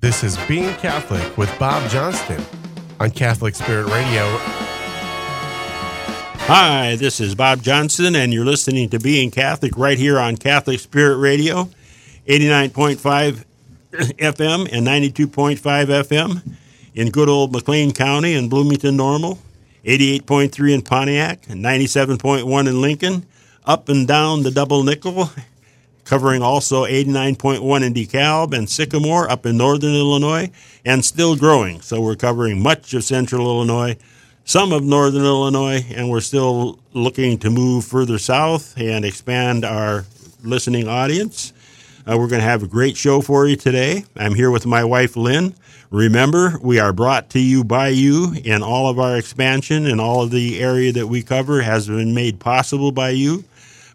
This is Being Catholic with Bob Johnston on Catholic Spirit Radio. Hi, this is Bob Johnston, and you're listening to Being Catholic right here on Catholic Spirit Radio, 89.5 FM and 92.5 FM in good old McLean County and Bloomington Normal, 88.3 in Pontiac, and 97.1 in Lincoln, up and down the double nickel, covering also 89.1 in DeKalb and Sycamore up in northern Illinois, and still growing. So we're covering much of central Illinois, some of northern Illinois, and we're still looking to move further south and expand our listening audience. Uh, we're going to have a great show for you today. I'm here with my wife, Lynn. Remember, we are brought to you by you, and all of our expansion and all of the area that we cover has been made possible by you.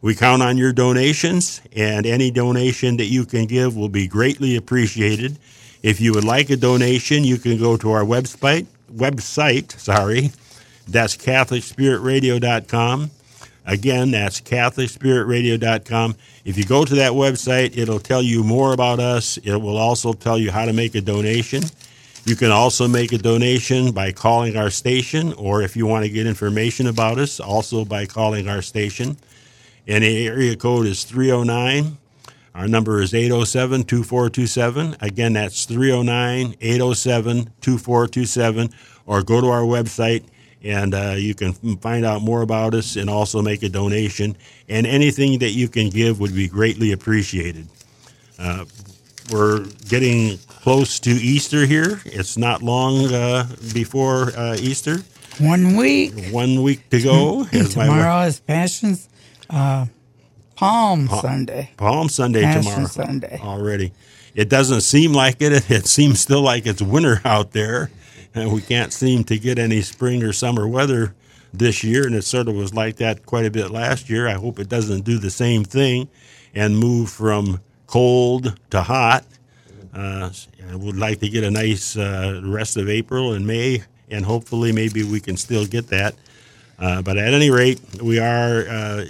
We count on your donations, and any donation that you can give will be greatly appreciated. If you would like a donation, you can go to our website, website, sorry, that's catholicspiritradio.com. Again, that's catholicspiritradio.com. If you go to that website, it'll tell you more about us. It will also tell you how to make a donation. You can also make a donation by calling our station, or if you want to get information about us, also by calling our station. And the area code is 309. Our number is 807 2427. Again, that's 309 807 2427. Or go to our website and uh, you can find out more about us and also make a donation. And anything that you can give would be greatly appreciated. Uh, we're getting close to Easter here. It's not long uh, before uh, Easter. One week. One week to go. tomorrow is Passion uh, Palm Pa- Sunday. Palm Sunday Passion tomorrow. Sunday. Already. It doesn't seem like it. It seems still like it's winter out there. And we can't seem to get any spring or summer weather this year. And it sort of was like that quite a bit last year. I hope it doesn't do the same thing and move from cold to hot. Uh, I would like to get a nice uh, rest of April and May, and hopefully maybe we can still get that. Uh, but at any rate, we are uh,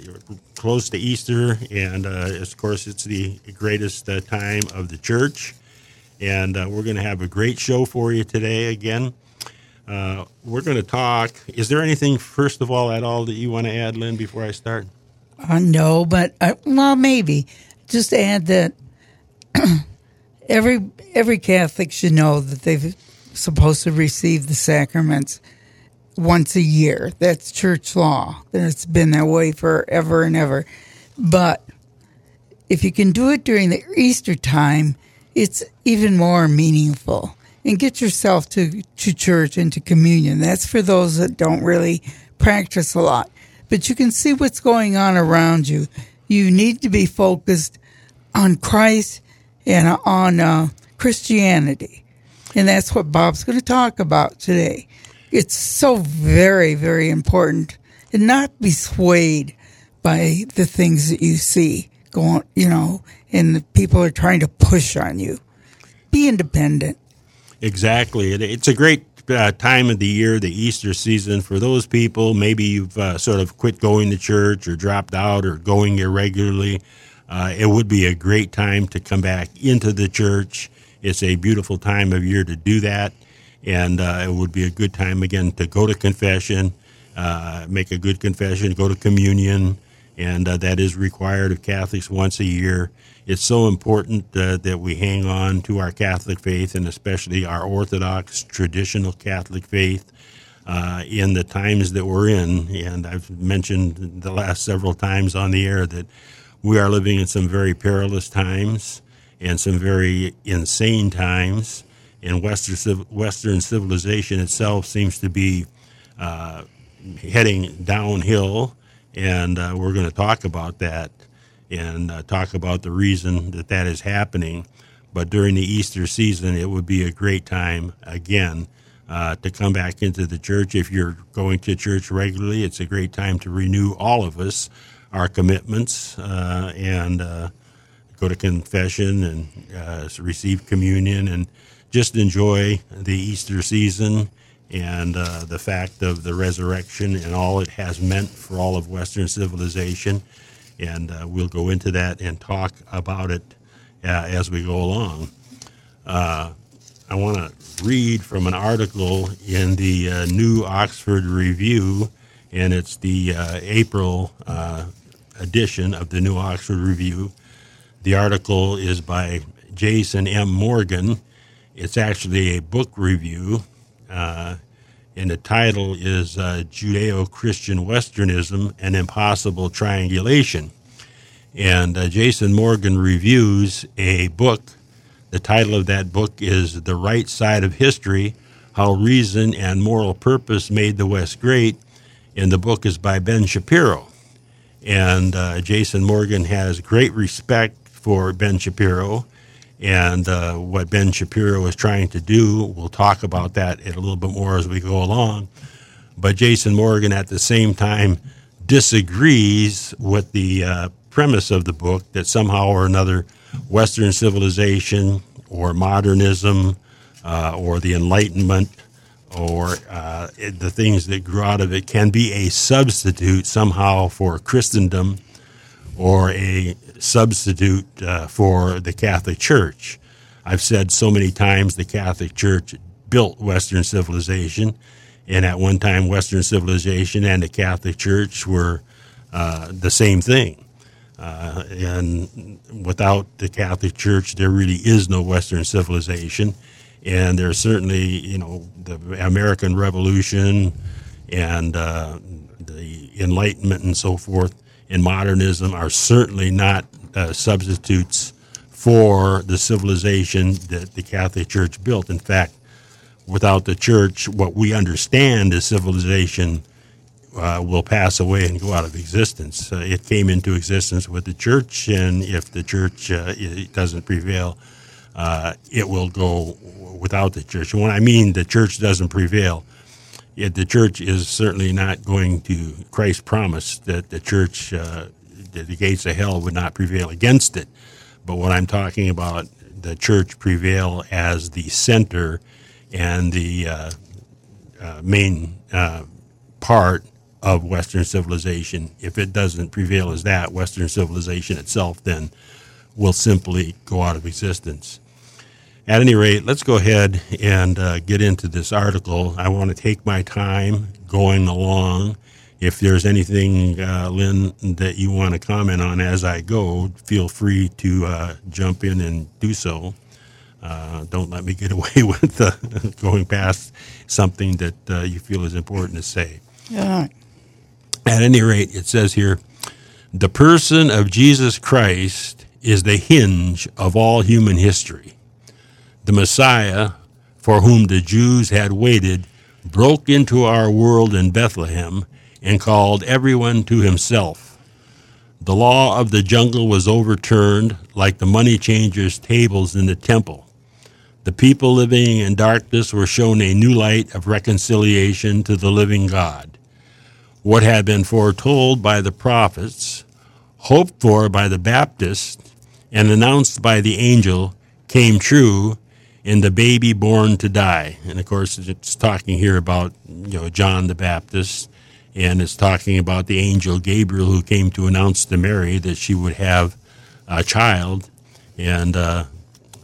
close to Easter, and uh, of course, it's the greatest uh, time of the church. And uh, we're going to have a great show for you today again. We're going to talk. Is there anything, first of all, at all that you want to add, Lynn, before I start? No, but well, maybe just add that every every Catholic should know that they're supposed to receive the sacraments once a year. That's church law. And It's been that way forever and ever. But if you can do it during the Easter time, it's even more meaningful. And get yourself to, to church and to communion. That's for those that don't really practice a lot. But you can see what's going on around you. You need to be focused on Christ and on uh, Christianity. And that's what Bob's going to talk about today. It's so very, very important and not be swayed by the things that you see going, you know, and the people are trying to push on you. Be independent. Exactly. It's a great uh, time of the year, the Easter season, for those people. Maybe you've uh, sort of quit going to church or dropped out or going irregularly. Uh, it would be a great time to come back into the church. It's a beautiful time of year to do that. And uh, it would be a good time, again, to go to confession, uh, make a good confession, go to communion. And uh, that is required of Catholics once a year it's so important that we hang on to our Catholic faith and especially our Orthodox traditional Catholic faith uh, in the times that we're in. And I've mentioned the last several times on the air that we are living in some very perilous times and some very insane times. And Western, Western civilization itself seems to be uh, heading downhill. And uh, we're going to talk about that and uh, talk about the reason that that is happening. But during the Easter season, it would be a great time again uh, to come back into the church. If you're going to church regularly, it's a great time to renew all of us our commitments uh, and uh, go to confession and receive communion and just enjoy the Easter season and uh, the fact of the resurrection and all it has meant for all of Western civilization and uh, we'll go into that and talk about it uh, as we go along. Uh, I want to read from an article in the uh, New Oxford Review, and it's the uh, April edition of the New Oxford Review. The article is by Jason M. Morgan. It's actually a book review, uh, and the title is uh, Judeo Christian Westernism An Impossible Triangulation. And uh, Jason Morgan reviews a book. The title of that book is The Right Side of History How Reason and Moral Purpose Made the West Great. And the book is by Ben Shapiro. And uh, Jason Morgan has great respect for Ben Shapiro and uh, what Ben Shapiro is trying to do. We'll talk about that a little bit more as we go along. But Jason Morgan, at the same time, disagrees with the uh, premise of the book that somehow or another Western civilization or modernism uh, or the Enlightenment or uh, the things that grew out of it can be a substitute somehow for Christendom or a substitute uh, for the Catholic Church. I've said so many times the Catholic Church built Western civilization, and at one time, Western civilization and the Catholic Church were uh, the same thing. Uh, and without the Catholic Church, there really is no Western civilization. And there's certainly, you know, the American Revolution and uh, the Enlightenment and so forth and modernism are certainly not uh, substitutes for the civilization that the Catholic Church built. In fact, without the church, what we understand as civilization uh, will pass away and go out of existence. Uh, it came into existence with the church, and if the church uh, doesn't prevail, uh, it will go without the church. And when I mean the church doesn't prevail, it, the church is certainly not going to. Christ promised that the church, uh, that the gates of hell would not prevail against it. But what I'm talking about, the church prevail as the center and the uh, uh, main uh, part of Western civilization. If it doesn't prevail as that, Western civilization itself then will simply go out of existence. At any rate, let's go ahead and uh, get into this article. I want to take my time going along. If there's anything, uh, Lynn, that you want to comment on as I go, feel free to uh, jump in and do so. Uh, don't let me get away with uh, going past something that uh, you feel is important to say. Yeah. At any rate, it says here the person of Jesus Christ is the hinge of all human history. The Messiah, for whom the Jews had waited, broke into our world in Bethlehem and called everyone to himself. The law of the jungle was overturned like the money changers' tables in the temple. The people living in darkness were shown a new light of reconciliation to the living God. What had been foretold by the prophets, hoped for by the Baptist, and announced by the angel came true in the baby born to die. And of course, it's talking here about you know John the Baptist, and it's talking about the angel Gabriel who came to announce to Mary that she would have a child, and uh,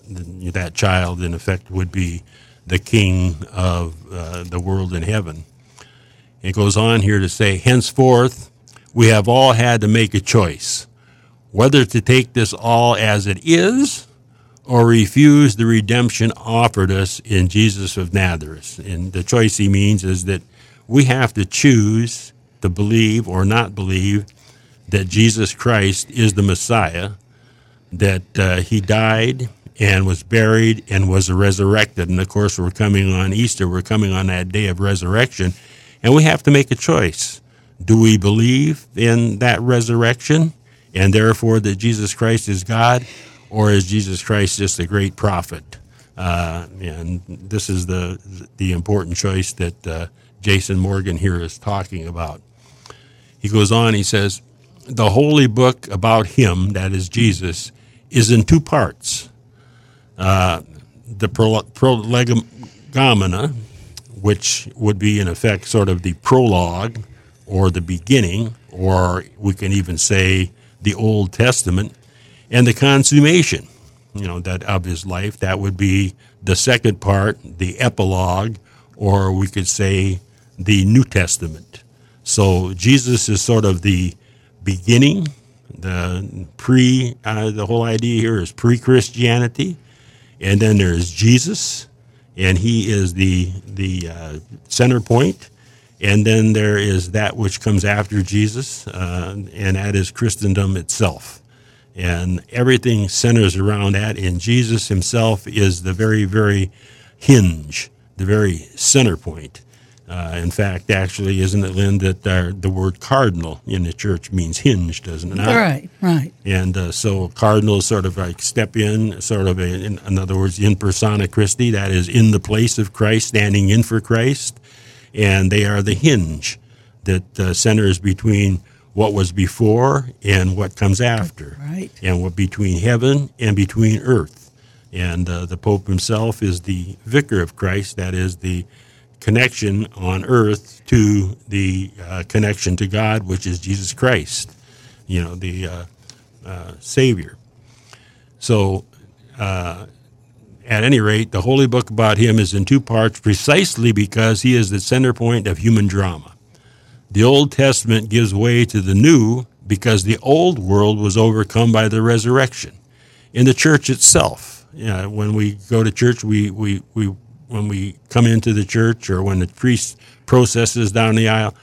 that child, in effect, would be the king of uh, the world in heaven. It goes on here to say, henceforth, we have all had to make a choice whether to take this all as it is or refuse the redemption offered us in Jesus of Nazareth. And the choice he means is that we have to choose to believe or not believe that Jesus Christ is the Messiah, that uh, he died and was buried and was resurrected. And of course, we're coming on Easter, we're coming on that day of resurrection, and we have to make a choice. Do we believe in that resurrection and therefore that Jesus Christ is God? Or is Jesus Christ just a great prophet? Uh, and this is the the important choice that uh, Jason Morgan here is talking about. He goes on. He says, "The holy book about him, that is Jesus, is in two parts. Uh, the prolegomena, which would be in effect sort of the prologue or the beginning, or we can even say the Old Testament." And the consummation. you know, that of his life. That would be the second part, the epilogue, or we could say the New Testament. So Jesus is sort of the beginning, the pre, uh, the whole idea here is pre Christianity. And then there's Jesus, and he is the, the uh, center point. And then there is that which comes after Jesus, uh, and that is Christendom itself. And everything centers around that, and Jesus himself is the very, very hinge, the very center point. Uh, in fact, actually, isn't it, Lynn, that uh, the word cardinal in the church means hinge, doesn't it? Not? Right, right. And uh, so cardinal is sort of like step in, sort of, a, in, in other words, in persona Christi, that is in the place of Christ, standing in for Christ. And they are the hinge that uh, centers between what was before and what comes after. Right. And what between heaven and between earth. And uh, the Pope himself is the vicar of Christ, that is the connection on earth to the uh, connection to God, which is Jesus Christ, you know, the uh, uh, Savior. So, uh, at any rate, the Holy Book about him is in two parts precisely because he is the center point of human drama. The Old Testament gives way to the New because the old world was overcome by the resurrection. In the church itself, you know, when we go to church, we, we, we when we come into the church or when the priest processes down the aisle,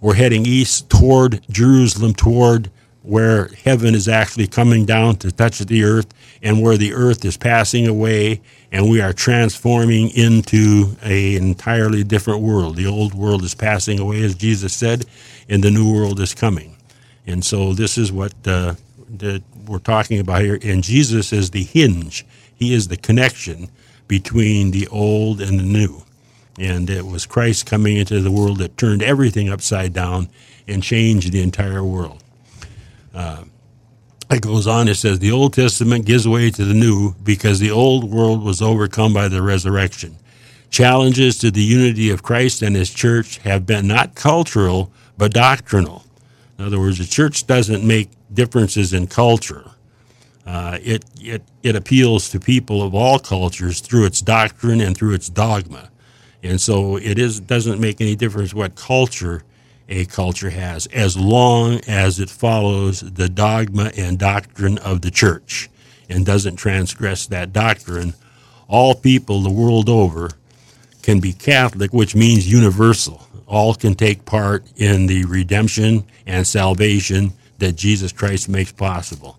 we're heading east toward Jerusalem, toward where heaven is actually coming down to touch the earth and where the earth is passing away and we are transforming into an entirely different world. The old world is passing away, as Jesus said, and the new world is coming. And so this is what uh, that we're talking about here. And Jesus is the hinge. He is the connection between the old and the new. And it was Christ coming into the world that turned everything upside down and changed the entire world. Uh, it goes on, it says, the Old Testament gives way to the new because the old world was overcome by the resurrection. Challenges to the unity of Christ and his church have been not cultural, but doctrinal. In other words, the church doesn't make differences in culture. Uh, it, it, it appeals to people of all cultures through its doctrine and through its dogma. And so it is, doesn't make any difference what culture a culture has, as long as it follows the dogma and doctrine of the church and doesn't transgress that doctrine. All people the world over can be Catholic, which means universal. All can take part in the redemption and salvation that Jesus Christ makes possible.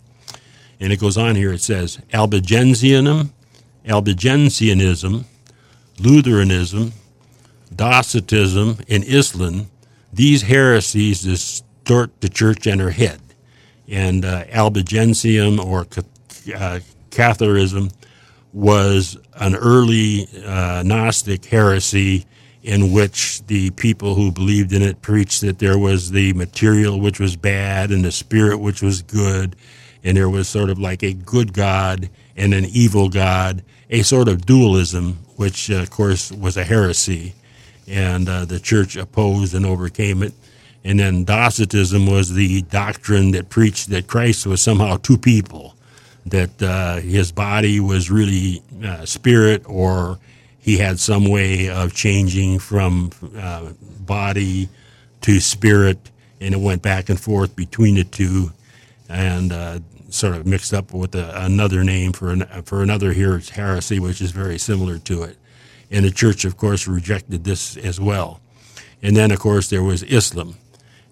And it goes on here, it says Albigensianism, Albigensianism, Lutheranism, Docetism, and Islam, these heresies distort the church and her head. And uh, Albigensium or uh, Catharism was an early uh, Gnostic heresy in which the people who believed in it preached that there was the material which was bad and the spirit which was good and there was sort of like a good God and an evil God, a sort of dualism, which uh, of course was a heresy, and uh, the church opposed and overcame it. And then Docetism was the doctrine that preached that Christ was somehow two people, that uh, his body was really uh, spirit, or he had some way of changing from uh, body to spirit, and it went back and forth between the two. And uh, sort of mixed up with a, another name for an, for another heresy, which is very similar to it. And the church, of course, rejected this as well. And then, of course, there was Islam.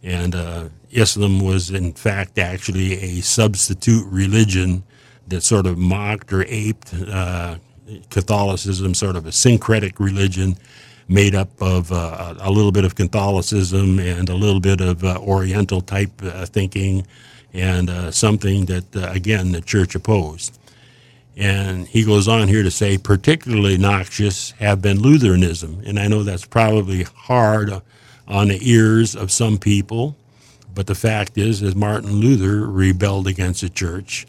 And uh, Islam was, in fact, actually a substitute religion that sort of mocked or aped uh, Catholicism, sort of a syncretic religion made up of uh, a little bit of Catholicism and a little bit of uh, Oriental type uh, thinking and uh, something that, again, the church opposed. And he goes on here to say, particularly noxious have been Lutheranism. And I know that's probably hard on the ears of some people, but the fact is, is Martin Luther rebelled against the church.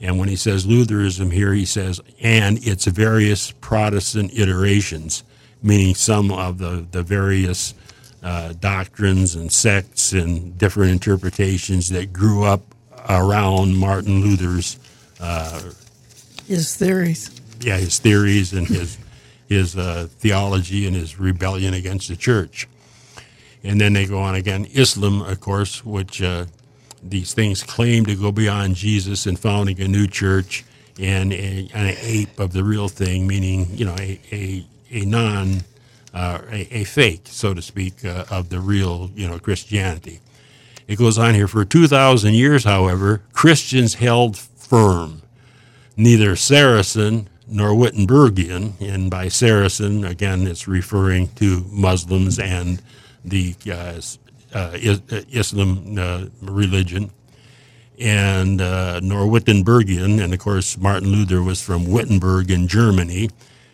And when he says Lutheranism here, he says, and its various Protestant iterations, meaning some of the, the various uh, doctrines and sects and different interpretations that grew up around Martin Luther's uh, His theories. Yeah, his theories and his his uh, theology and his rebellion against the church. And then they go on again. Islam, of course, which uh, these things claim to go beyond Jesus and founding a new church and a, an ape of the real thing, meaning you know a a, a non uh, a, a, fake, so to speak, uh, of the real you know Christianity. It goes on here for two thousand years. However, Christians held firm. Neither Saracen nor Wittenbergian, and by Saracen again, it's referring to Muslims and the uh, uh, Islam uh, religion and uh, nor Wittenbergian. And of course, Martin Luther was from Wittenberg in Germany,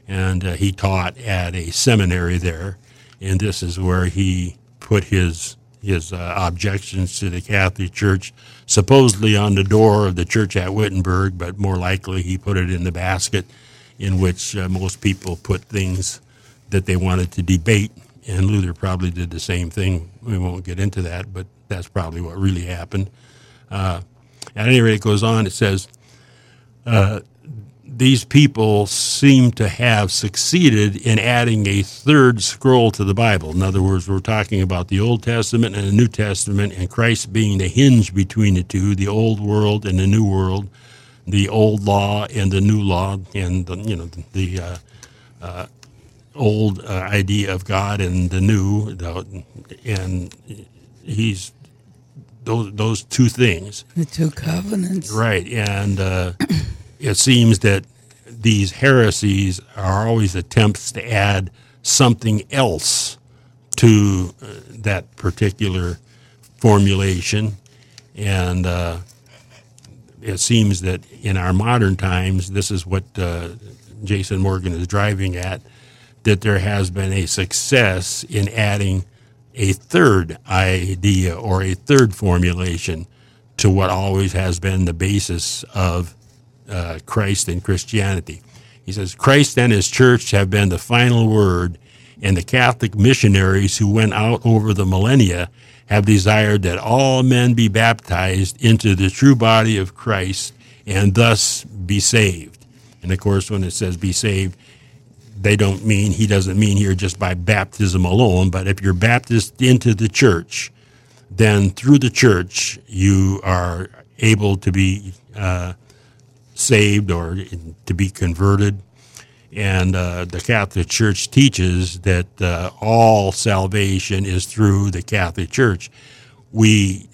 and uh, he taught at a seminary there. And this is where he put his his uh, objections to the Catholic Church, supposedly on the door of the church at Wittenberg, but more likely he put it in the basket in which uh, most people put things that they wanted to debate. And Luther probably did the same thing. We won't get into that, but that's probably what really happened. Uh, at any rate, it goes on. It says uh, these people seem to have succeeded in adding a third scroll to the Bible. In other words, we're talking about the Old Testament and the New Testament, and Christ being the hinge between the two, the Old world and the New world, the Old law and the New law, and the, you know the uh, uh, old uh, idea of God and the new, the, and he's those those two things. The two covenants. Right, and uh, it seems that these heresies are always attempts to add something else to uh, that particular formulation, and uh, it seems that in our modern times, this is what uh, Jason Morgan is driving at. That there has been a success in adding a third idea or a third formulation to what always has been the basis of uh, Christ and Christianity. He says, Christ and his church have been the final word, and the Catholic missionaries who went out over the millennia have desired that all men be baptized into the true body of Christ and thus be saved. And of course, when it says be saved, they don't mean, he doesn't mean here just by baptism alone, but if you're baptized into the church, then through the church you are able to be uh, saved or to be converted. And uh, the Catholic Church teaches that uh, all salvation is through the Catholic Church. We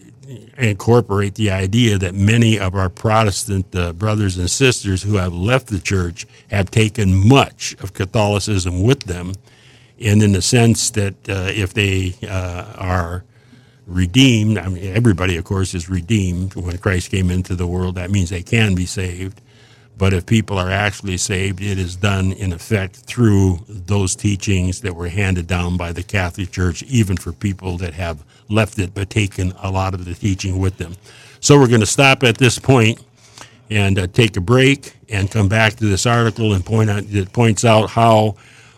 incorporate the idea that many of our Protestant uh, brothers and sisters who have left the church have taken much of Catholicism with them, and in the sense that uh, if they uh, are redeemed, I mean, everybody, of course, is redeemed when Christ came into the world. That means they can be saved. But if people are actually saved, it is done in effect through those teachings that were handed down by the Catholic Church, even for people that have left it but taken a lot of the teaching with them. So we're going to stop at this point and uh, take a break and come back to this article and point out that points out how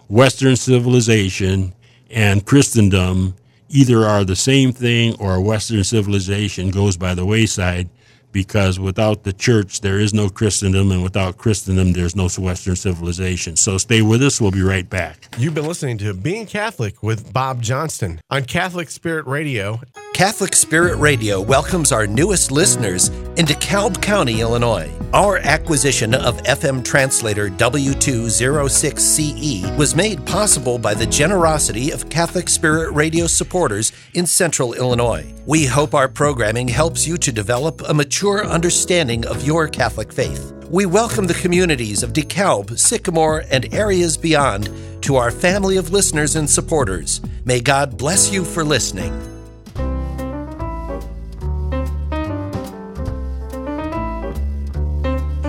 Western civilization and Christendom either are the same thing or Western civilization goes by the wayside because without the church, there is no Christendom, and without Christendom, there's no Western civilization. So stay with us. We'll be right back. You've been listening to Being Catholic with Bob Johnston on Catholic Spirit Radio. Catholic Spirit Radio welcomes our newest listeners into DeKalb County, Illinois. Our acquisition of FM translator W206CE was made possible by the generosity of Catholic Spirit Radio supporters in central Illinois. We hope our programming helps you to develop a mature understanding of your Catholic faith. We welcome the communities of DeKalb, Sycamore, and areas beyond to our family of listeners and supporters. May God bless you for listening.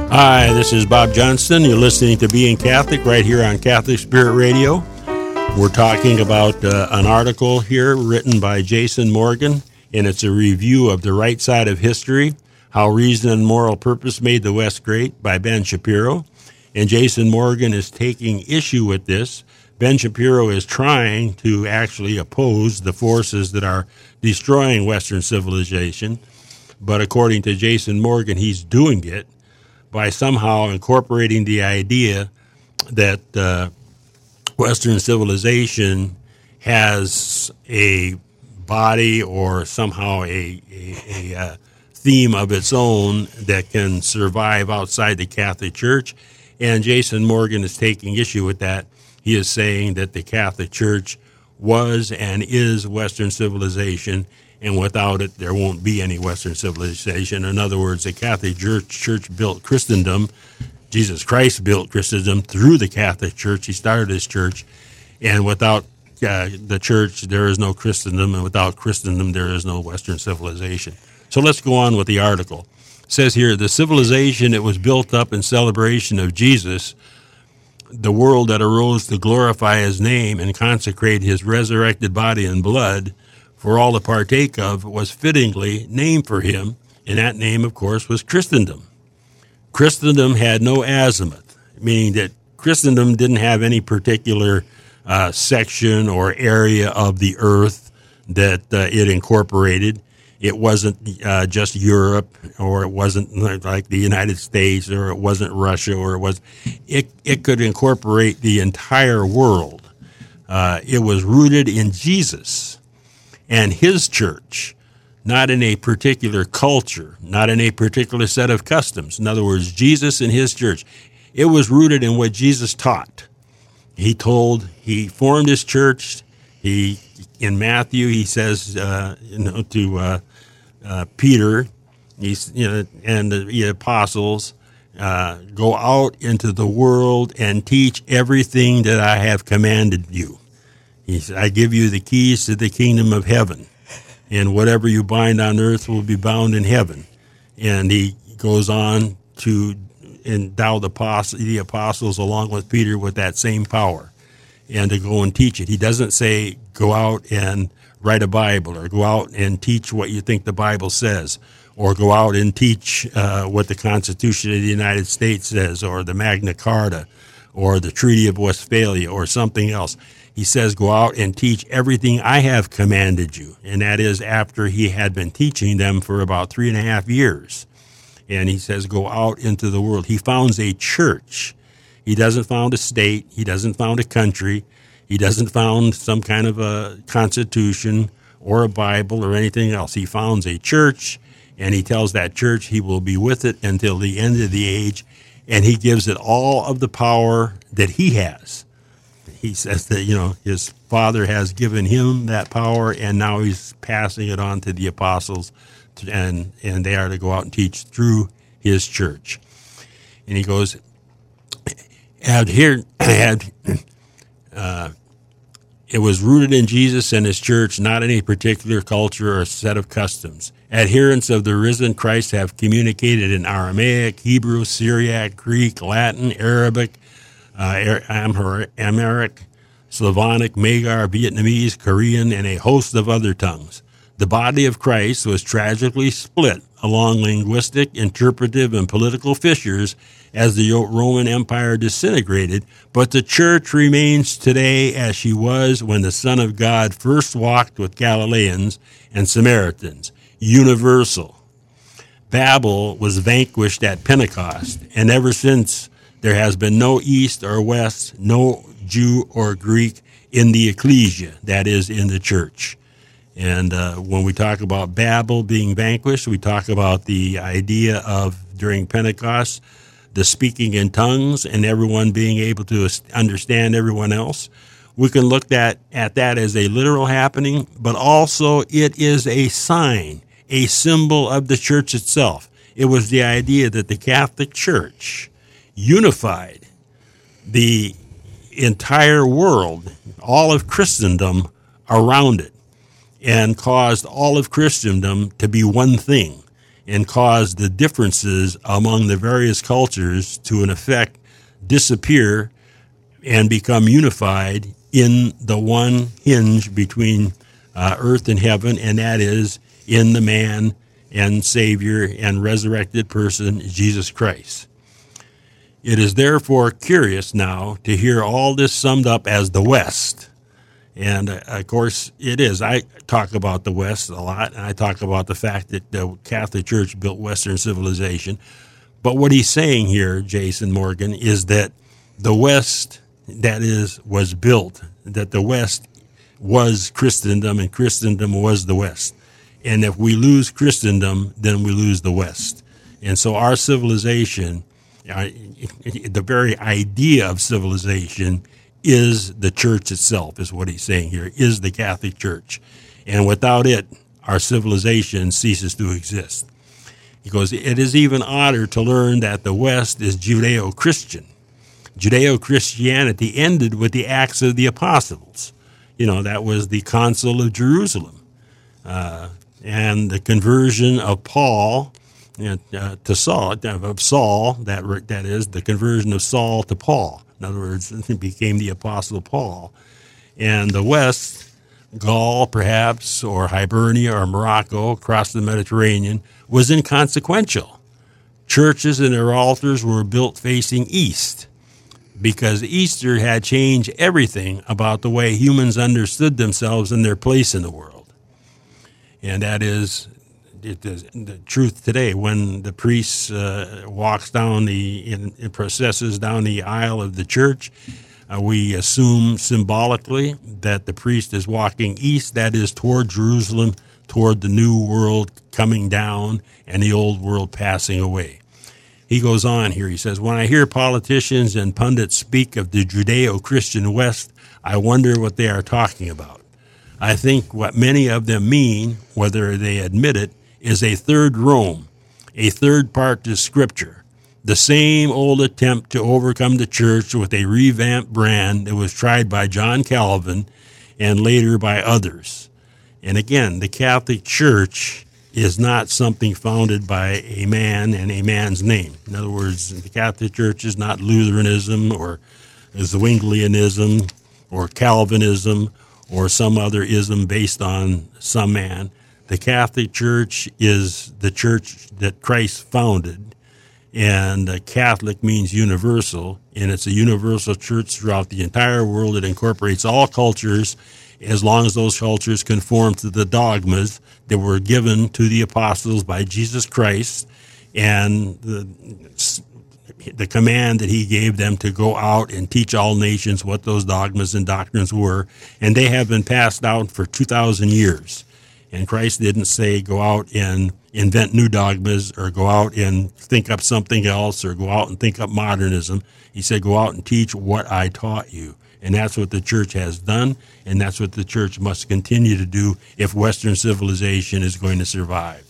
Hi, this is Bob Johnston. You're listening to Being Catholic right here on Catholic Spirit Radio. We're talking about uh, an article here written by Jason Morgan, and it's a review of The Right Side of History How Reason and Moral Purpose Made the West Great by Ben Shapiro. And Jason Morgan is taking issue with this. Ben Shapiro is trying to actually oppose the forces that are destroying Western civilization. But according to Jason Morgan, he's doing it by somehow incorporating the idea that uh, Western civilization has a body or somehow a, a, a uh, theme of its own that can survive outside the Catholic Church. And Jason Morgan is taking issue with that. He is saying that the Catholic Church was and is Western civilization, and without it, there won't be any Western civilization. In other words, the Catholic Church, Church built Christendom. Jesus Christ built Christendom through the Catholic Church. He started his church, and without uh, the church, there is no Christendom, and without Christendom, there is no Western civilization. So let's go on with the article. It says here the civilization that was built up in celebration of Jesus, the world that arose to glorify his name and consecrate his resurrected body and blood for all to partake of, was fittingly named for him, and that name, of course, was Christendom. Christendom had no azimuth, meaning that Christendom didn't have any particular uh, section or area of the earth that uh, it incorporated. It wasn't uh, just Europe, or it wasn't like the United States, or it wasn't Russia, or it was. It it could incorporate the entire world. Uh, it was rooted in Jesus and His church, not in a particular culture, not in a particular set of customs. In other words, Jesus and His church. It was rooted in what Jesus taught. He told. He formed His church. He in Matthew, he says, uh, you know, to uh, uh, Peter, he's, you know, and the, the apostles, uh, go out into the world and teach everything that I have commanded you. He said, I give you the keys to the kingdom of heaven, and whatever you bind on earth will be bound in heaven. And he goes on to endow the, the apostles along with Peter with that same power and to go and teach it. He doesn't say go out and write a Bible or go out and teach what you think the Bible says or go out and teach uh, what the Constitution of the United States says or the Magna Carta or the Treaty of Westphalia or something else. He says, Go out and teach everything I have commanded you. And that is after he had been teaching them for about three and a half years. And he says, Go out into the world. He founds a church. He doesn't found a state. He doesn't found a country. He doesn't found some kind of a constitution or a Bible or anything else. He founds a church and he tells that church he will be with it until the end of the age and he gives it all of the power that he has. He says that, you know, his father has given him that power and now he's passing it on to the apostles and and they are to go out and teach through his church. And he goes, had here had uh, it was rooted in Jesus and his church, not any particular culture or set of customs. Adherents of the risen Christ have communicated in Aramaic, Hebrew, Syriac, Greek, Latin, Arabic, uh, Amharic, Slavonic, Magyar, Vietnamese, Korean, and a host of other tongues. The body of Christ was tragically split along linguistic, interpretive, and political fissures as the Roman Empire disintegrated, but the church remains today as she was when the Son of God first walked with Galileans and Samaritans, universal. Babel was vanquished at Pentecost, and ever since there has been no East or West, no Jew or Greek in the ecclesia, that is, in the church. And uh, when we talk about Babel being vanquished, we talk about the idea of during Pentecost, the speaking in tongues and everyone being able to understand everyone else. We can look at, at that as a literal happening, but also it is a sign, a symbol of the church itself. It was the idea that the Catholic Church unified the entire world, all of Christendom around it and caused all of Christendom to be one thing and caused the differences among the various cultures to, in effect, disappear and become unified in the one hinge between uh, earth and heaven, and that is in the man and Savior and resurrected person, Jesus Christ. It is therefore curious now to hear all this summed up as the West and uh, of course, it is. I talk about the West a lot, and I talk about the fact that the Catholic Church built Western civilization. But what he's saying here, Jason Morgan, is that the West, that is, was built, that the West was Christendom and Christendom was the West. And if we lose Christendom, then we lose the West. And so our civilization, uh, the very idea of civilization is the church itself, is what he's saying here, is the Catholic Church. And without it, our civilization ceases to exist. He goes, It is even odder to learn that the West is Judeo Christian. Judeo Christianity ended with the Acts of the Apostles. You know, that was the Council of Jerusalem. Uh, and the conversion of Paul uh, to Saul, of Saul, that, that is, the conversion of Saul to Paul. In other words, he became the Apostle Paul. And the West, Gaul perhaps, or Hibernia or Morocco across the Mediterranean, was inconsequential. Churches and their altars were built facing east because Easter had changed everything about the way humans understood themselves and their place in the world. And that is it is the truth today. When the priest uh, walks down the, in, in processes down the aisle of the church, uh, we assume symbolically that the priest is walking east, that is toward Jerusalem, toward the new world coming down and the old world passing away. He goes on here. He says, When I hear politicians and pundits speak of the Judeo Christian West, I wonder what they are talking about. I think what many of them mean, whether they admit it, is a third Rome, a third part to Scripture, the same old attempt to overcome the church with a revamped brand that was tried by John Calvin and later by others. And again, the Catholic Church is not something founded by a man and a man's name. In other words, the Catholic Church is not Lutheranism or Zwinglianism or Calvinism or some other ism based on some man. The Catholic Church is the church that Christ founded, and Catholic means universal, and it's a universal church throughout the entire world. It incorporates all cultures as long as those cultures conform to the dogmas that were given to the apostles by Jesus Christ and the, the command that he gave them to go out and teach all nations what those dogmas and doctrines were. And they have been passed down for 2,000 years. And Christ didn't say go out and invent new dogmas or go out and think up something else or go out and think up modernism. He said go out and teach what I taught you. And that's what the church has done, and that's what the church must continue to do if Western civilization is going to survive.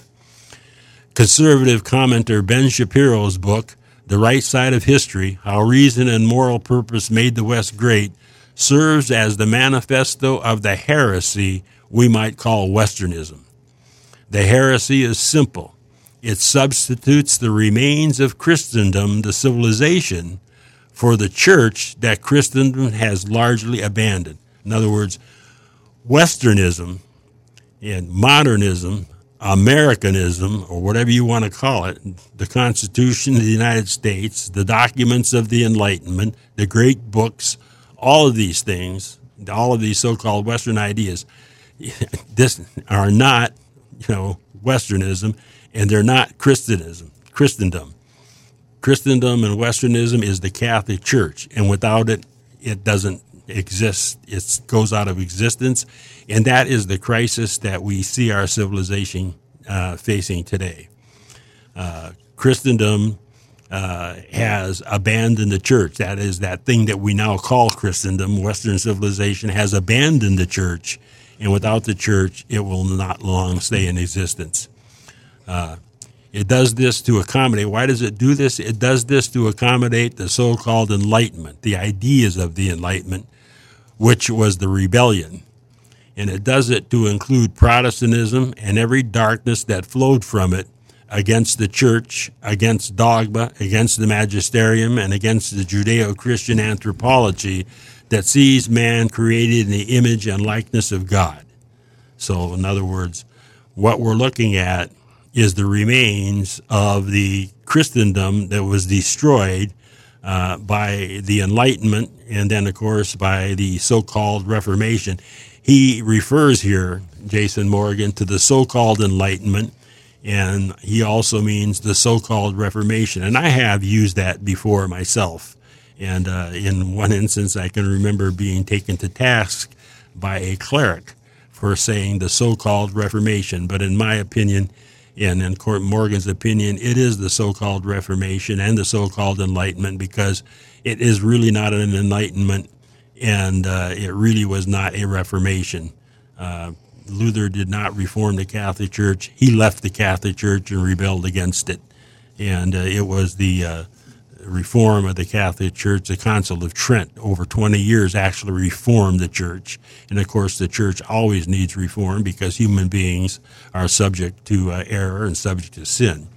Conservative commenter Ben Shapiro's book, The Right Side of History How Reason and Moral Purpose Made the West Great, serves as the manifesto of the heresy we might call Westernism. The heresy is simple. It substitutes the remains of Christendom, the civilization, for the church that Christendom has largely abandoned. In other words, Westernism and modernism, Americanism, or whatever you want to call it, the Constitution of the United States, the documents of the Enlightenment, the great books, all of these things, all of these so called Western ideas, this are not, you know, Westernism, and they're not Christianism, Christendom. Christendom and Westernism is the Catholic Church, and without it, it doesn't exist. It goes out of existence, and that is the crisis that we see our civilization uh, facing today. Uh, Christendom uh, has abandoned the church. That is that thing that we now call Christendom. Western civilization has abandoned the church and without the church, it will not long stay in existence. Uh, it does this to accommodate. Why does it do this? It does this to accommodate the so called Enlightenment, the ideas of the Enlightenment, which was the rebellion. And it does it to include Protestantism and every darkness that flowed from it against the church, against dogma, against the magisterium, and against the Judeo Christian anthropology that sees man created in the image and likeness of God. So, in other words, what we're looking at is the remains of the Christendom that was destroyed uh, by the Enlightenment and then, of course, by the so called Reformation. He refers here, Jason Morgan, to the so called Enlightenment and he also means the so-called Reformation. And I have used that before myself. And uh, in one instance, I can remember being taken to task by a cleric for saying the so-called Reformation. But in my opinion, and in Court Morgan's opinion, it is the so-called Reformation and the so-called Enlightenment because it is really not an Enlightenment, and uh, it really was not a Reformation. Uh, Luther did not reform the Catholic Church. He left the Catholic Church and rebelled against it. And uh, it was the uh, reform of the Catholic Church, the Council of Trent, over 20 years actually reformed the church. And of course, the church always needs reform because human beings are subject to uh, error and subject to sin.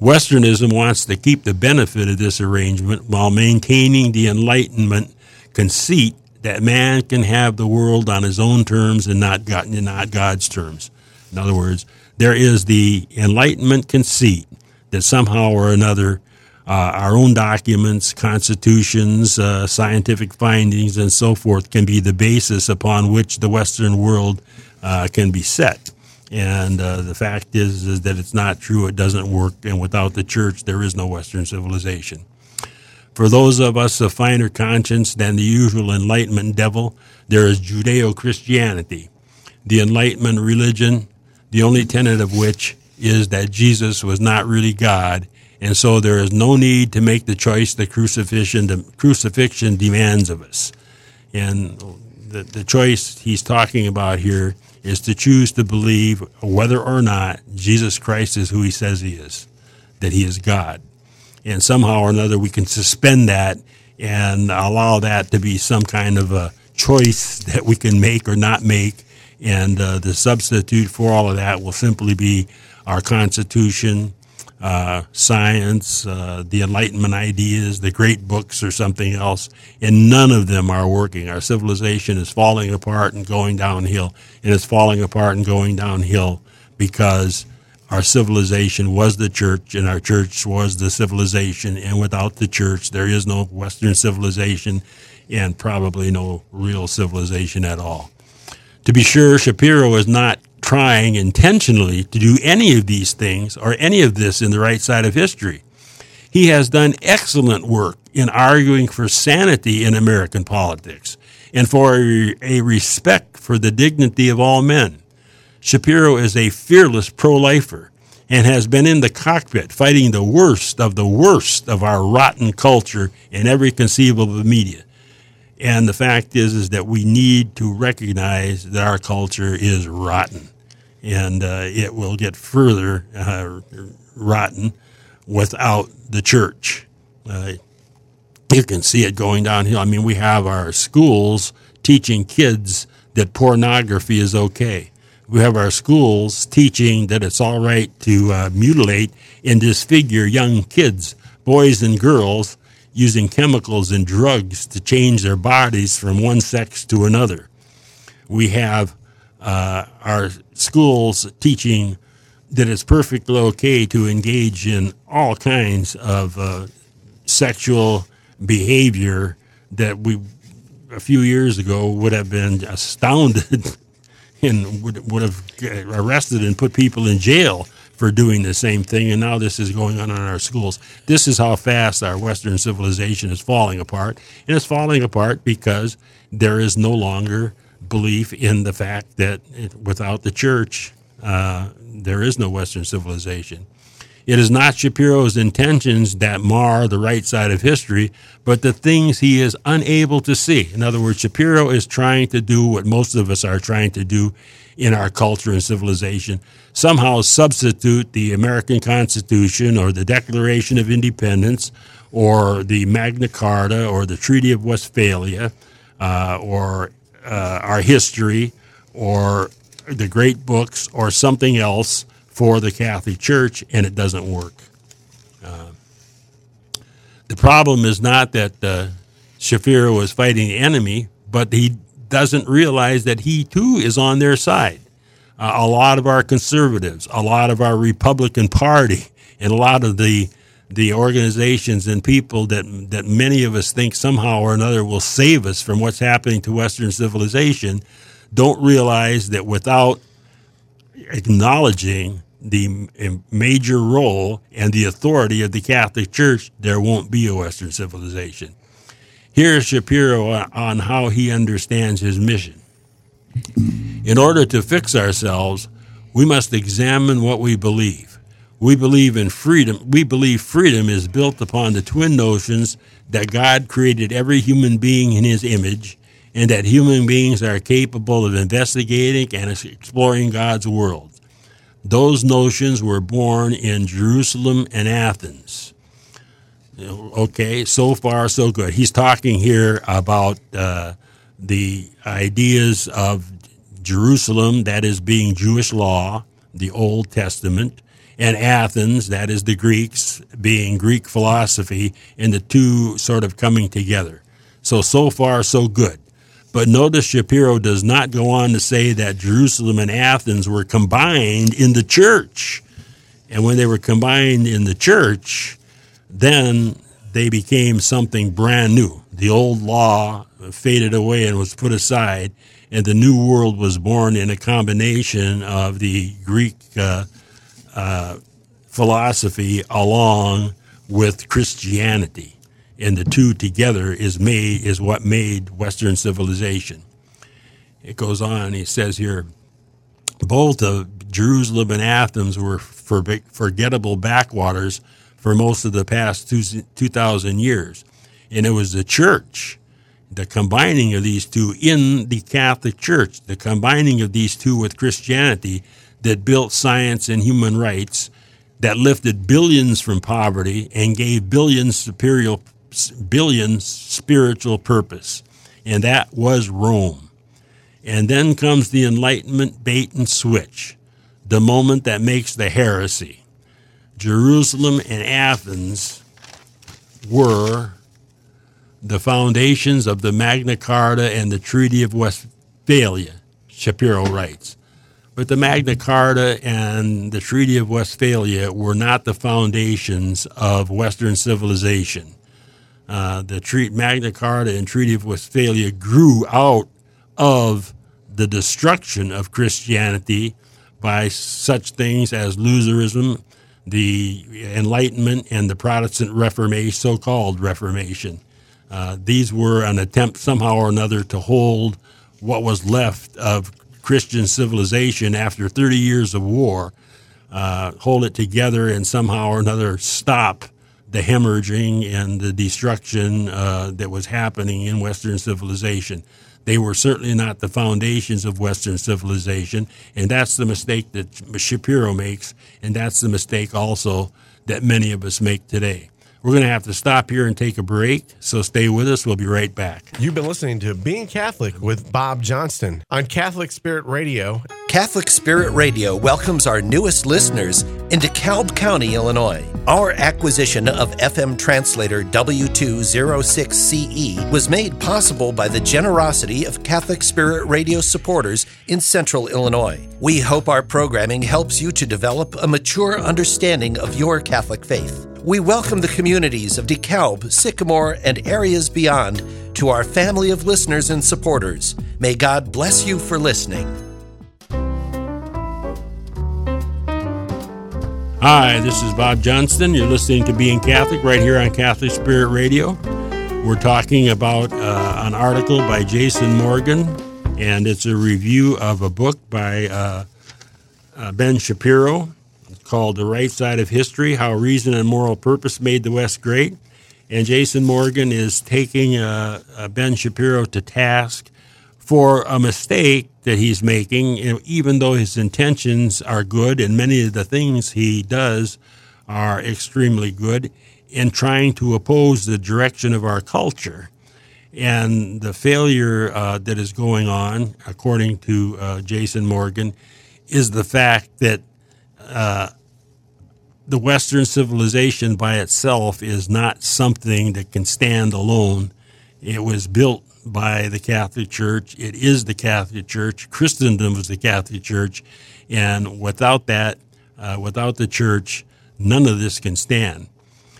Westernism wants to keep the benefit of this arrangement while maintaining the Enlightenment conceit that man can have the world on his own terms and not, God, not God's terms. In other words, there is the Enlightenment conceit that somehow or another our own documents, constitutions, uh, scientific findings, and so forth can be the basis upon which the Western world uh, can be set. And uh, the fact is, is that it's not true. It doesn't work. And without the church, there is no Western civilization. For those of us of finer conscience than the usual Enlightenment devil, there is Judeo Christianity, the Enlightenment religion, the only tenet of which is that Jesus was not really God, and so there is no need to make the choice the crucifixion, the crucifixion demands of us. And the, the choice he's talking about here is to choose to believe whether or not Jesus Christ is who he says he is, that he is God and somehow or another we can suspend that and allow that to be some kind of a choice that we can make or not make. And uh, the substitute for all of that will simply be our Constitution, uh, science, uh, the Enlightenment ideas, the great books, or something else. And none of them are working. Our civilization is falling apart and going downhill, and it's falling apart and going downhill because our civilization was the church and our church was the civilization. And without the church, there is no Western civilization and probably no real civilization at all. To be sure, Shapiro is not trying intentionally to do any of these things or any of this in the right side of history. He has done excellent work in arguing for sanity in American politics and for a respect for the dignity of all men. Shapiro is a fearless pro lifer and has been in the cockpit fighting the worst of the worst of our rotten culture in every conceivable media. And the fact is, is that we need to recognize that our culture is rotten, and uh, it will get further uh, rotten without the church. Uh, you can see it going downhill. I mean, we have our schools teaching kids that pornography is okay we have our schools teaching that it's all right to uh, mutilate and disfigure young kids, boys and girls, using chemicals and drugs to change their bodies from one sex to another. We have uh, our schools teaching that it's perfectly okay to engage in all kinds of uh, sexual behavior that we a few years ago would have been astounded and would, would have arrested and put people in jail for doing the same thing. And now this is going on in our schools. This is how fast our Western civilization is falling apart. And it's falling apart because there is no longer belief in the fact that it, without the church, uh, there is no Western civilization. It is not Shapiro's intentions that mar the right side of history, but the things he is unable to see. In other words, Shapiro is trying to do what most of us are trying to do in our culture and civilization somehow substitute the American Constitution or the Declaration of Independence or the Magna Carta or the Treaty of Westphalia uh, or uh, our history or the great books or something else for the Catholic Church, and it doesn't work. Uh, the problem is not that uh, is fighting the enemy, but he doesn't realize that he too is on their side. Uh, a lot of our conservatives, a lot of our Republican Party, and a lot of the the organizations and people that that many of us think somehow or another will save us from what's happening to Western civilization don't realize that without acknowledging the major role and the authority of the Catholic Church, there won't be a Western civilization. Here's Shapiro on how he understands his mission. In order to fix ourselves, we must examine what we believe. We believe in freedom. We believe freedom is built upon the twin notions that God created every human being in his image and that human beings are capable of investigating and exploring God's world. Those notions were born in Jerusalem and Athens. Okay, so far so good. He's talking here about uh, the ideas of Jerusalem, that is being Jewish law, the Old Testament, and Athens, that is the Greeks, being Greek philosophy, and the two sort of coming together. So, so far, so good. But notice Shapiro does not go on to say that Jerusalem and Athens were combined in the church. And when they were combined in the church, then they became something brand new. The old law faded away and was put aside, and the new world was born in a combination of the Greek uh, uh, philosophy along with Christianity and the two together is made is what made Western civilization. It goes on. He says here, both of Jerusalem and Athens were forgettable backwaters for most of the past two thousand years, and it was the church, the combining of these two in the Catholic Church, the combining of these two with Christianity, that built science and human rights that lifted billions from poverty and gave billions superior billion spiritual purpose, and that was Rome. And then comes the Enlightenment bait and switch, the moment that makes the heresy. Jerusalem and Athens were the foundations of the Magna Carta and the Treaty of Westphalia, Shapiro writes. But the Magna Carta and the Treaty of Westphalia were not the foundations of Western civilization. Uh, the treat, Magna Carta and Treaty of Westphalia grew out of the destruction of Christianity by such things as Lutheranism, the Enlightenment, and the Protestant Reformation, so-called Reformation. Uh, these were an attempt somehow or another to hold what was left of Christian civilization after 30 years of war, uh, hold it together and somehow or another stop the hemorrhaging and the destruction uh, that was happening in Western civilization. They were certainly not the foundations of Western civilization, and that's the mistake that Shapiro makes, and that's the mistake also that many of us make today. We're going to have to stop here and take a break, so stay with us. We'll be right back. You've been listening to Being Catholic with Bob Johnston on Catholic Spirit Radio. Catholic Spirit Radio welcomes our newest listeners in DeKalb County, Illinois. Our acquisition of FM translator W206CE was made possible by the generosity of Catholic Spirit Radio supporters in central Illinois. We hope our programming helps you to develop a mature understanding of your Catholic faith. We welcome the communities of DeKalb, Sycamore, and areas beyond to our family of listeners and supporters. May God bless you for listening. Hi, this is Bob Johnston. You're listening to Being Catholic right here on Catholic Spirit Radio. We're talking about uh, an article by Jason Morgan, and it's a review of a book by uh, uh, Ben Shapiro called The Right Side of History How Reason and Moral Purpose Made the West Great. And Jason Morgan is taking uh, uh, Ben Shapiro to task for a mistake that he's making, even though his intentions are good and many of the things he does are extremely good, in trying to oppose the direction of our culture. And the failure uh, that is going on, according to uh, Jason Morgan, is the fact that uh, the Western civilization by itself is not something that can stand alone. It was built by the Catholic Church. It is the Catholic Church. Christendom is the Catholic Church. And without that, uh, without the church, none of this can stand.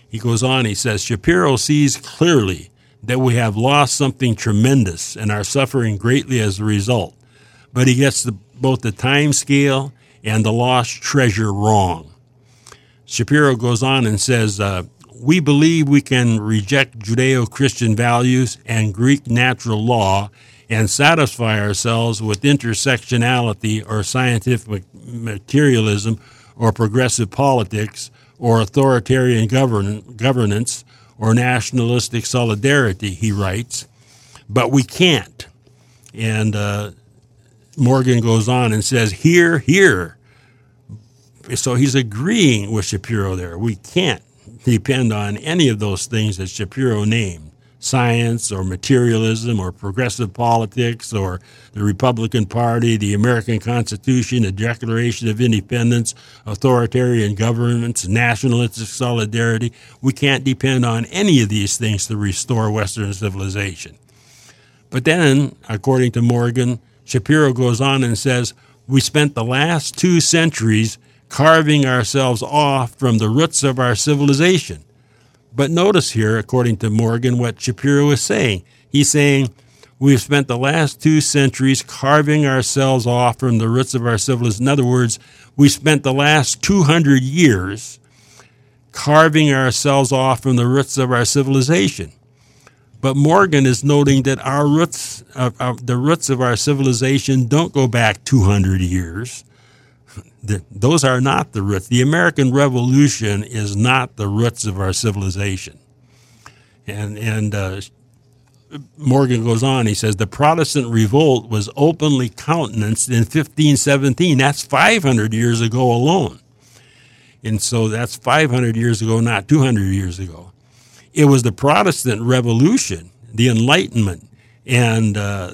He goes on, he says, Shapiro sees clearly that we have lost something tremendous and are suffering greatly as a result. But he gets the, both the time scale and the lost treasure wrong. Shapiro goes on and says, uh, We believe we can reject Judeo Christian values and Greek natural law and satisfy ourselves with intersectionality or scientific materialism or progressive politics or authoritarian govern- governance or nationalistic solidarity, he writes. But we can't. And uh, Morgan goes on and says, Here, here. So he's agreeing with Shapiro there. We can't depend on any of those things that Shapiro named science or materialism or progressive politics or the Republican Party, the American Constitution, the Declaration of Independence, authoritarian governments, nationalistic solidarity. We can't depend on any of these things to restore Western civilization. But then, according to Morgan, Shapiro goes on and says, We spent the last two centuries carving ourselves off from the roots of our civilization. But notice here, according to Morgan, what Shapiro is saying. He's saying, We've spent the last two centuries carving ourselves off from the roots of our civilization. In other words, we spent the last 200 years carving ourselves off from the roots of our civilization. But Morgan is noting that our roots, uh, uh, the roots of our civilization, don't go back 200 years. Those are not the roots. The American Revolution is not the roots of our civilization. And and uh, Morgan goes on. He says the Protestant revolt was openly countenanced in 1517. That's 500 years ago alone. And so that's 500 years ago, not 200 years ago. It was the Protestant Revolution, the Enlightenment, and uh,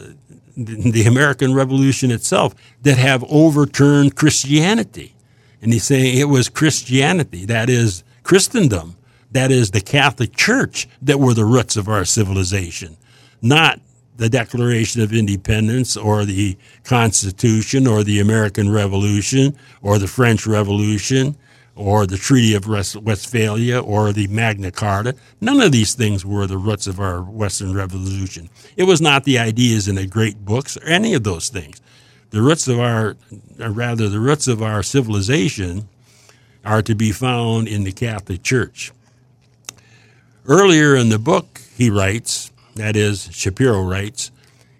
the American Revolution itself that have overturned Christianity. And he's saying it was Christianity, that is Christendom, that is the Catholic Church, that were the roots of our civilization, not the Declaration of Independence or the Constitution or the American Revolution or the French Revolution or the Treaty of Westphalia or the Magna Carta. None of these things were the roots of our Western Revolution. It was not the ideas in the great books or any of those things. The roots of our, or rather, the roots of our civilization are to be found in the Catholic Church. Earlier in the book, he writes, that is, Shapiro writes,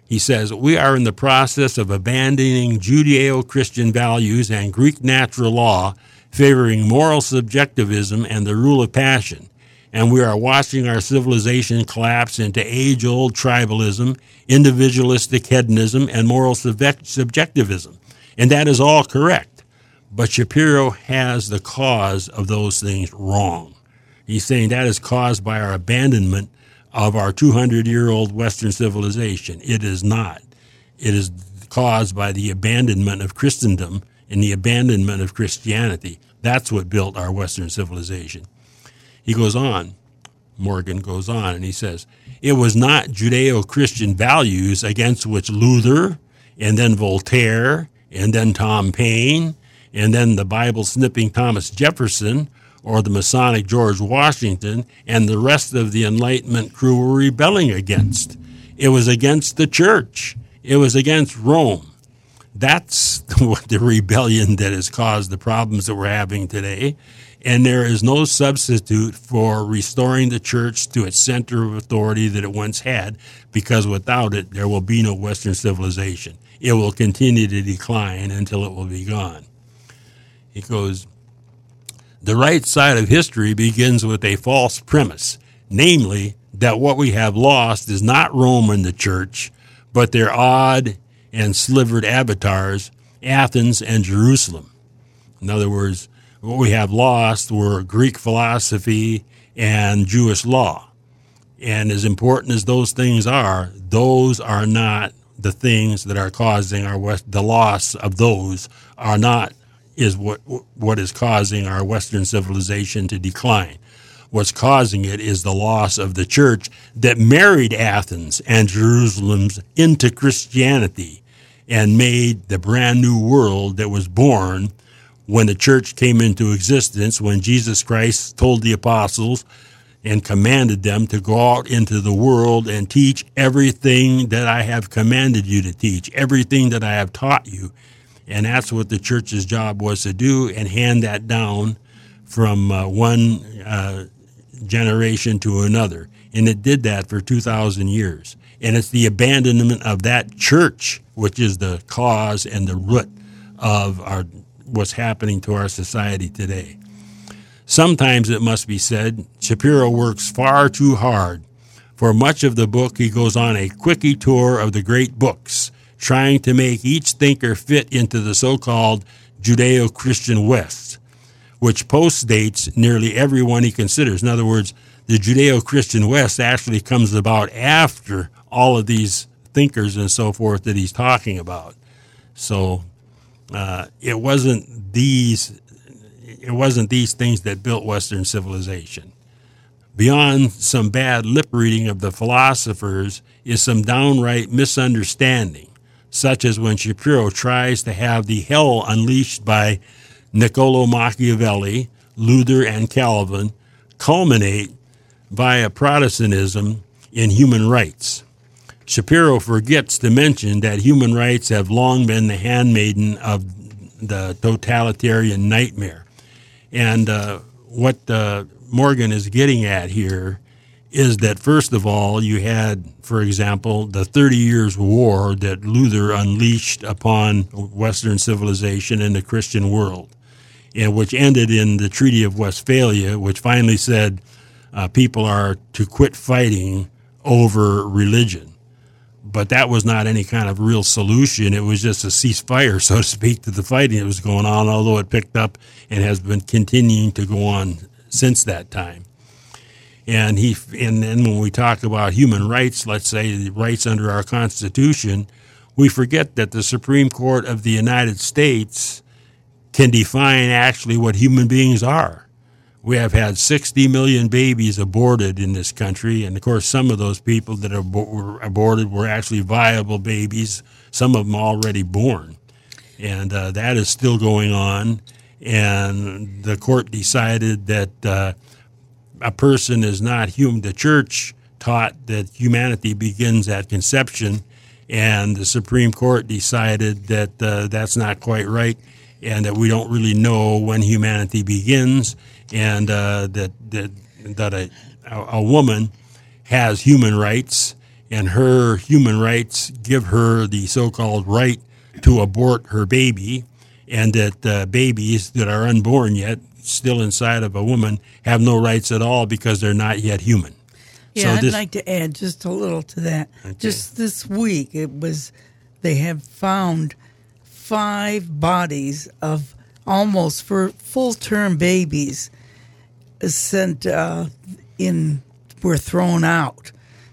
he says, We are in the process of abandoning Judeo Christian values and Greek natural law favoring moral subjectivism and the rule of passion, and we are watching our civilization collapse into age old tribalism, individualistic hedonism, and moral subjectivism. And that is all correct. But Shapiro has the cause of those things wrong. He's saying that is caused by our abandonment of our 200 year old Western civilization. It is not. It is caused by the abandonment of Christendom and the abandonment of Christianity. That's what built our Western civilization. He goes on, Morgan goes on, and he says, It was not Judeo Christian values against which Luther, and then Voltaire, and then Tom Paine, and then the Bible snipping Thomas Jefferson, or the Masonic George Washington, and the rest of the Enlightenment crew were rebelling against. It was against the church. It was against Rome. That's the rebellion that has caused the problems that we're having today. And there is no substitute for restoring the church to its center of authority that it once had, because without it, there will be no Western civilization. It will continue to decline until it will be gone. He goes, The right side of history begins with a false premise, namely, that what we have lost is not Rome and the church, but their odd and slivered avatars, Athens and Jerusalem. In other words, what we have lost were Greek philosophy and Jewish law. And as important as those things are, those are not the things that are causing our West, the loss of those are not is what what is causing our Western civilization to decline. What's causing it is the loss of the church that married Athens and Jerusalem into Christianity and made the brand new world that was born when the church came into existence, when Jesus Christ told the apostles and commanded them to go out into the world and teach everything that I have commanded you to teach, everything that I have taught you. And that's what the church's job was to do and hand that down from uh, one uh, generation to another. And it did that for 2,000 years. And it's the abandonment of that church which is the cause and the root of our what's happening to our society today. Sometimes it must be said, Shapiro works far too hard. For much of the book, he goes on a quickie tour of the great books, trying to make each thinker fit into the so called Judeo Christian West, which postdates nearly everyone he considers. In other words, the Judeo Christian West actually comes about after all of these thinkers and so forth that he's talking about. So uh, it wasn't these it wasn't these things that built Western civilization. Beyond some bad lip reading of the philosophers is some downright misunderstanding, such as when Shapiro tries to have the hell unleashed by Niccolo Machiavelli, Luther, and Calvin culminate via Protestantism in human rights. Shapiro forgets to mention that human rights have long been the handmaiden of the totalitarian nightmare. And uh, what uh, Morgan is getting at here is that, first of all, you had, for example, the 30 Years' War that Luther unleashed upon Western civilization and the Christian world, and which ended in the Treaty of Westphalia, which finally said uh, people are to quit fighting over religion but that was not any kind of real solution. It was just a ceasefire, so to speak, to the fighting that was going on, although it picked up and has been continuing to go on since that time. And he, and then when we talk about human rights, let's say the rights under our Constitution, we forget that the Supreme Court of the United States can define actually what human beings are we have had 60 million babies aborted in this country. And of course, some of those people that were aborted were actually viable babies, some of them already born. And uh, that is still going on. And the court decided that uh, a person is not human. The church taught that humanity begins at conception. And the Supreme Court decided that uh, that's not quite right and that we don't really know when humanity begins and uh, that that that a a woman has human rights, and her human rights give her the so-called right to abort her baby, and that uh, babies that are unborn yet, still inside of a woman, have no rights at all because they're not yet human. Yeah, so I'd like to add just a little to that. Okay. Just this week, it was they have found five bodies of almost for full term babies sent uh, in were thrown out.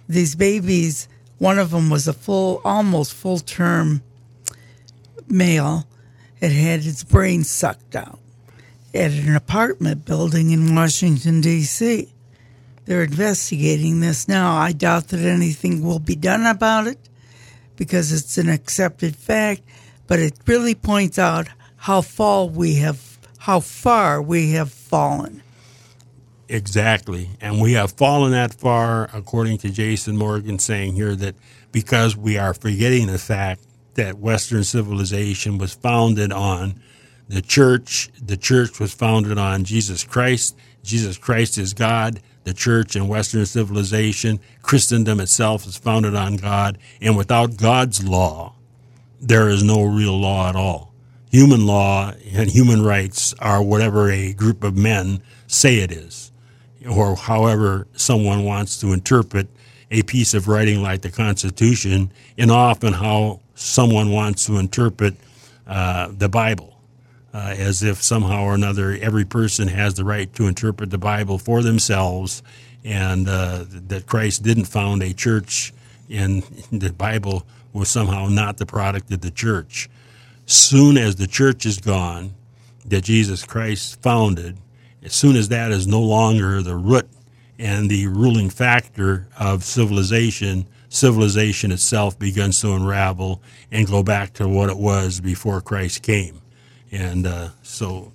These babies, one of them was a full, almost full term male. It had its brain sucked out at an apartment building in Washington, D.C. They're investigating this now. I doubt that anything will be done about it because it's an accepted fact, but it really points out how far we have how far we have fallen. Exactly. And we have fallen that far, according to Jason Morgan, saying here that because we are forgetting the fact that Western civilization was founded on the church, the church was founded on Jesus Christ. Jesus Christ is God. The church and Western civilization, Christendom itself is founded on God. And without God's law, there is no real law at all. Human law and human rights are whatever a group of men say it is or however someone wants to interpret a piece of writing like the Constitution, and often how someone wants to interpret uh, the Bible, uh, as if somehow or another every person has the right to interpret the Bible for themselves, and uh, that Christ didn't found a church, and the Bible was somehow not the product of the church. Soon as the church is gone, that Jesus Christ founded, as soon as that is no longer the root and the ruling factor of civilization, civilization itself begins to unravel and go back to what it was before Christ came. And uh, so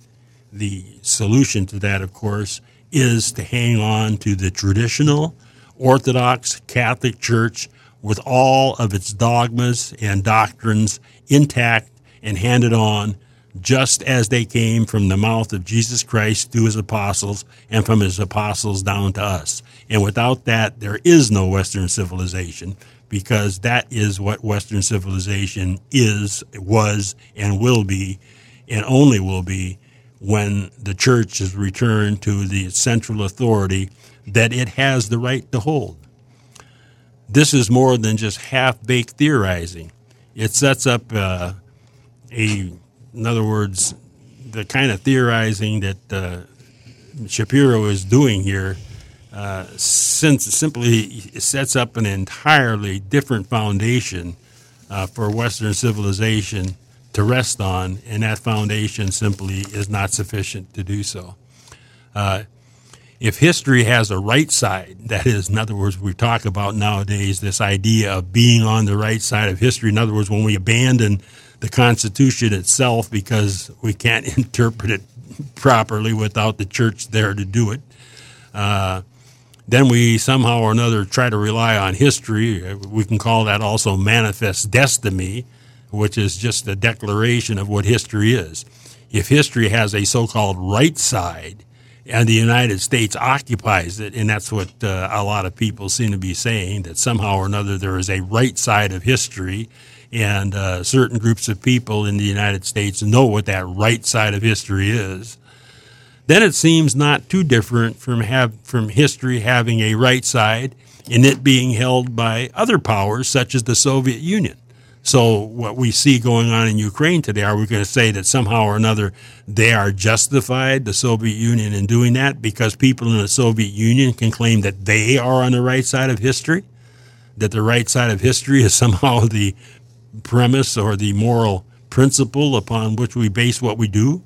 the solution to that, of course, is to hang on to the traditional Orthodox Catholic Church with all of its dogmas and doctrines intact and handed on just as they came from the mouth of Jesus Christ to his apostles and from his apostles down to us. And without that, there is no Western civilization because that is what Western civilization is, was, and will be, and only will be when the church is returned to the central authority that it has the right to hold. This is more than just half baked theorizing. It sets up uh, a in other words, the kind of theorizing that uh, Shapiro is doing here uh, since simply sets up an entirely different foundation uh, for Western civilization to rest on, and that foundation simply is not sufficient to do so. Uh, if history has a right side, that is, in other words, we talk about nowadays this idea of being on the right side of history. In other words, when we abandon the Constitution itself because we can't interpret it properly without the church there to do it. Uh, then we somehow or another try to rely on history. We can call that also manifest destiny, which is just a declaration of what history is. If history has a so called right side, and the United States occupies it, and that's what uh, a lot of people seem to be saying that somehow or another there is a right side of history, and uh, certain groups of people in the United States know what that right side of history is, then it seems not too different from have from history having a right side and it being held by other powers such as the Soviet Union. So what we see going on in Ukraine today, are we going to say that somehow or another they are justified, the Soviet Union, in doing that because people in the Soviet Union can claim that they are on the right side of history? That the right side of history is somehow the premise or the moral principle upon which we base what we do.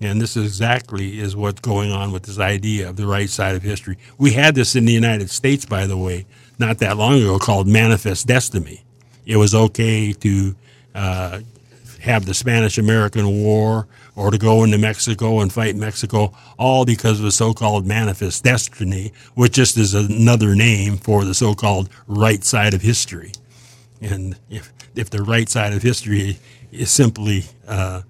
And this exactly is what's going on with this idea of the right side of history. We had this in the United States, by the way, not that long ago, called manifest destiny. It was okay to uh, have the Spanish American War or to go into Mexico and fight Mexico, all because of the so called manifest destiny, which just is another name for the so called right side of history. And if if the right side of history is simply uh,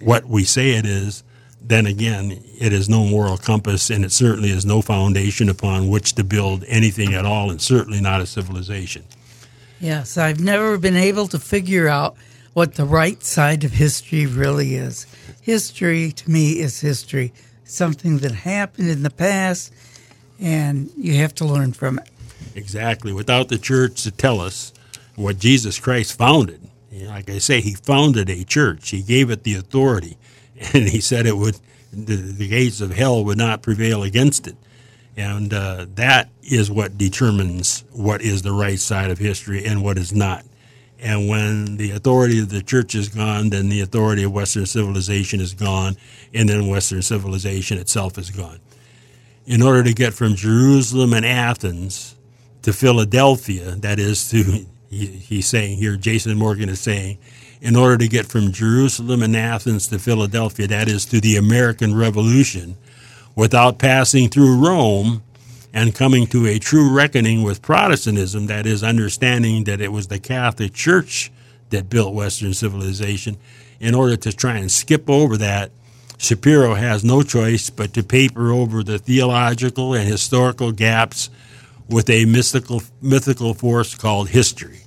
what we say it is, then again, it is no moral compass, and it certainly is no foundation upon which to build anything at all, and certainly not a civilization. Yes, I've never been able to figure out what the right side of history really is. History, to me, is history, something that happened in the past, and you have to learn from it. Exactly. Without the church to tell us what Jesus Christ founded. Like I say, he founded a church. He gave it the authority, and he said it would the, the gates of hell would not prevail against it. And uh, that is what determines what is the right side of history and what is not. And when the authority of the church is gone, then the authority of Western civilization is gone, and then Western civilization itself is gone. In order to get from Jerusalem and Athens to Philadelphia, that is to he, he's saying here, Jason Morgan is saying, in order to get from Jerusalem and Athens to Philadelphia, that is to the American Revolution, without passing through Rome and coming to a true reckoning with Protestantism, that is, understanding that it was the Catholic Church that built Western civilization, in order to try and skip over that, Shapiro has no choice but to paper over the theological and historical gaps with a mystical mythical force called history.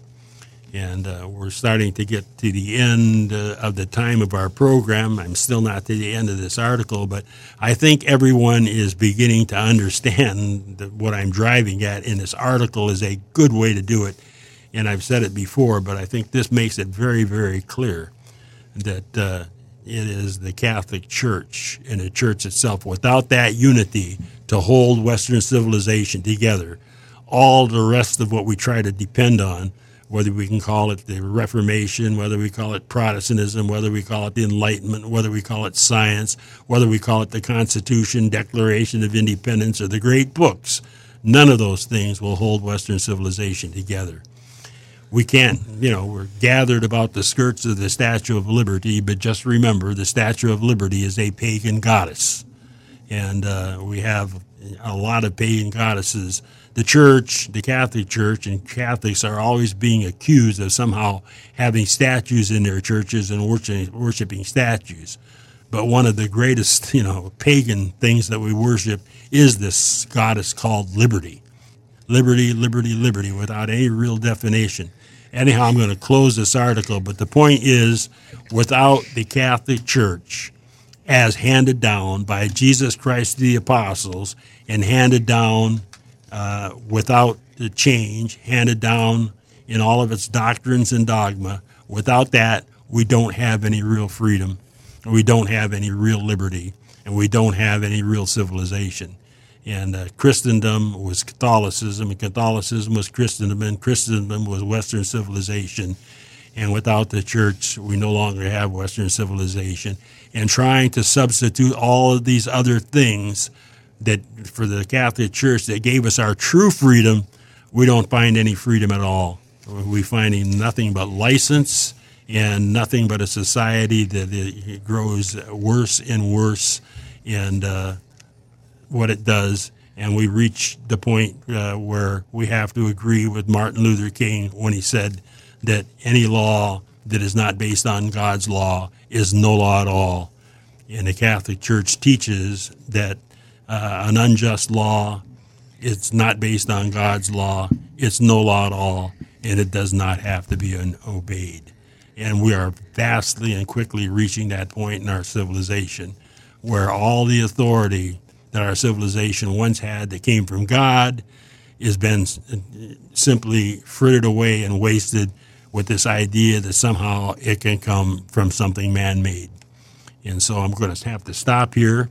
And uh, we're starting to get to the end uh, of the time of our program. I'm still not to the end of this article, but I think everyone is beginning to understand what I'm driving at in this article is a good way to do it. And I've said it before, but I think this makes it very, very clear that uh, it is the Catholic Church and the Church itself. Without that unity to hold Western civilization together, all the rest of what we try to depend on, whether we can call it the Reformation, whether we call it Protestantism, whether we call it the Enlightenment, whether we call it science, whether we call it the Constitution, Declaration of Independence, or the great books, none of those things will hold Western civilization together. We can't, you know, we're gathered about the skirts of the Statue of Liberty, but just remember the Statue of Liberty is a pagan goddess. And uh, we have a lot of pagan goddesses the church, the Catholic Church, and Catholics are always being accused of somehow having statues in their churches and worshiping, statues. But one of the greatest, you know, pagan things that we worship is this goddess called liberty. Liberty, liberty, liberty, without any real definition. Anyhow, I'm going to close this article, but the point is without the Catholic Church, as handed down by Jesus Christ to the apostles and handed down uh, without the change, handed down in all of its doctrines and dogma. Without that, we don't have any real freedom, we don't have any real liberty, and we don't have any real civilization. And uh, Christendom was Catholicism, and Catholicism was Christendom, and Christendom was Western civilization. And without the church, we no longer have Western civilization. And trying to substitute all of these other things that for the Catholic Church that gave us our true freedom, we don't find any freedom at all. We finding nothing but license and nothing but a society that grows worse and worse in uh, what it does. And we reach the point uh, where we have to agree with Martin Luther King when he said that any law that is not based on God's law is no law at all. And the Catholic Church teaches that uh, an unjust law. It's not based on God's law. It's no law at all, and it does not have to be obeyed. And we are vastly and quickly reaching that point in our civilization where all the authority that our civilization once had that came from God has been simply frittered away and wasted with this idea that somehow it can come from something man made. And so I'm going to have to stop here.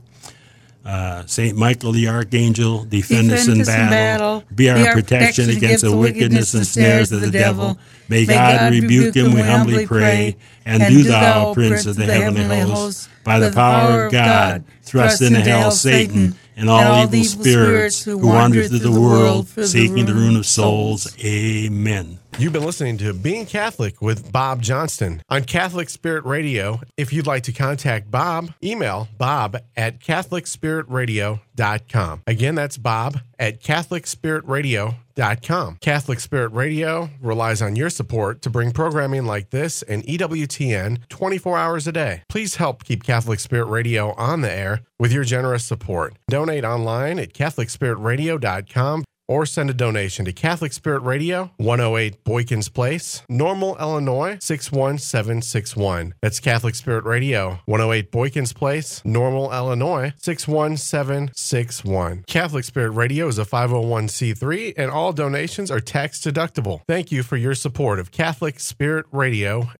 Uh, Saint Michael the Archangel, defend, defend us in battle. battle. Be our, protection, against the wickedness and snares of the devil. May, God, rebuke him, we humbly pray. And, and do thou, Prince of the heavenly hosts, by the power of God, thrust into hell Satan and all evil spirits who wander through the world, seeking the ruin of souls. Amen. You've been listening to Being Catholic with Bob Johnston on Catholic Spirit Radio. If you'd like to contact Bob, email bob at CatholicSpiritRadio.com. Again, that's bob at CatholicSpiritRadio.com. Catholic Spirit Radio relies on your support to bring programming like this and EWTN 24 hours a day. Please help keep Catholic Spirit Radio on the air with your generous support. Donate online at CatholicSpiritRadio.com or send a donation to Catholic Spirit Radio, 108 Boykins Place, Normal, Illinois 61761. That's Catholic Spirit Radio, 108 Boykins Place, Normal, Illinois 61761. Catholic Spirit Radio is a 501c3 and all donations are tax deductible. Thank you for your support of Catholic Spirit Radio